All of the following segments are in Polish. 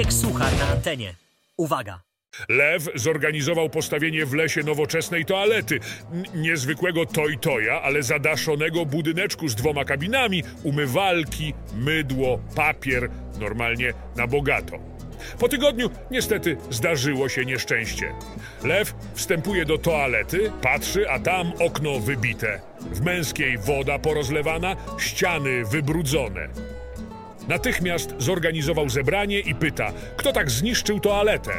Zbieg suchar na antenie. Uwaga! Lew zorganizował postawienie w lesie nowoczesnej toalety. N- niezwykłego toj-toja, ale zadaszonego budyneczku z dwoma kabinami, umywalki, mydło, papier, normalnie na bogato. Po tygodniu niestety zdarzyło się nieszczęście. Lew wstępuje do toalety, patrzy, a tam okno wybite. W męskiej woda porozlewana, ściany wybrudzone. Natychmiast zorganizował zebranie i pyta, kto tak zniszczył toaletę.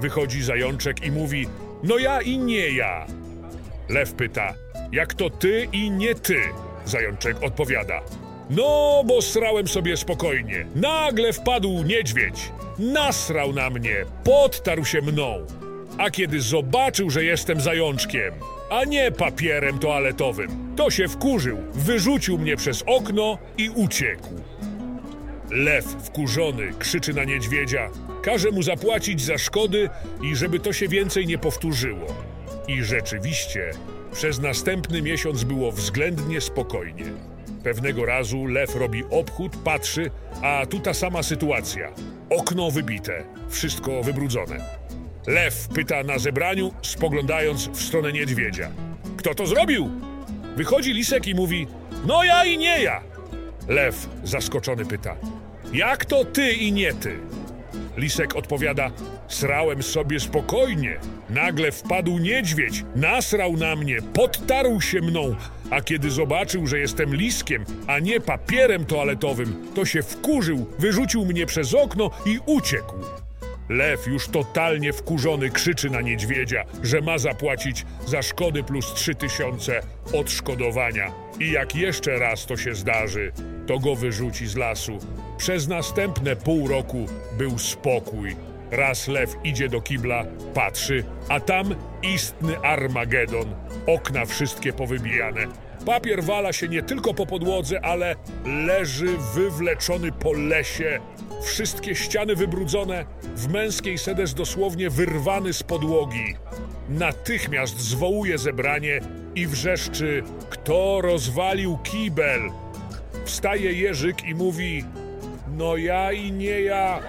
Wychodzi zajączek i mówi, no ja i nie ja. Lew pyta, jak to ty i nie ty? Zajączek odpowiada, no bo srałem sobie spokojnie. Nagle wpadł niedźwiedź, nasrał na mnie, podtarł się mną. A kiedy zobaczył, że jestem zajączkiem, a nie papierem toaletowym, to się wkurzył, wyrzucił mnie przez okno i uciekł. Lew wkurzony krzyczy na niedźwiedzia, każe mu zapłacić za szkody i żeby to się więcej nie powtórzyło. I rzeczywiście, przez następny miesiąc było względnie spokojnie. Pewnego razu lew robi obchód, patrzy, a tu ta sama sytuacja. Okno wybite, wszystko wybrudzone. Lew pyta na zebraniu, spoglądając w stronę niedźwiedzia. Kto to zrobił? Wychodzi lisek i mówi: No ja i nie ja. Lew zaskoczony pyta: Jak to ty i nie ty? Lisek odpowiada: Srałem sobie spokojnie. Nagle wpadł niedźwiedź, nasrał na mnie, podtarł się mną, a kiedy zobaczył, że jestem liskiem, a nie papierem toaletowym, to się wkurzył, wyrzucił mnie przez okno i uciekł. Lew już totalnie wkurzony krzyczy na niedźwiedzia, że ma zapłacić za szkody plus trzy tysiące odszkodowania. I jak jeszcze raz to się zdarzy, to go wyrzuci z lasu. Przez następne pół roku był spokój. Raz lew idzie do kibla, patrzy, a tam istny Armagedon. Okna wszystkie powybijane. Papier wala się nie tylko po podłodze, ale leży wywleczony po lesie. Wszystkie ściany wybrudzone, w męskiej sedes dosłownie wyrwany z podłogi. Natychmiast zwołuje zebranie i wrzeszczy: Kto rozwalił kibel? Wstaje Jerzyk i mówi: No ja i nie ja.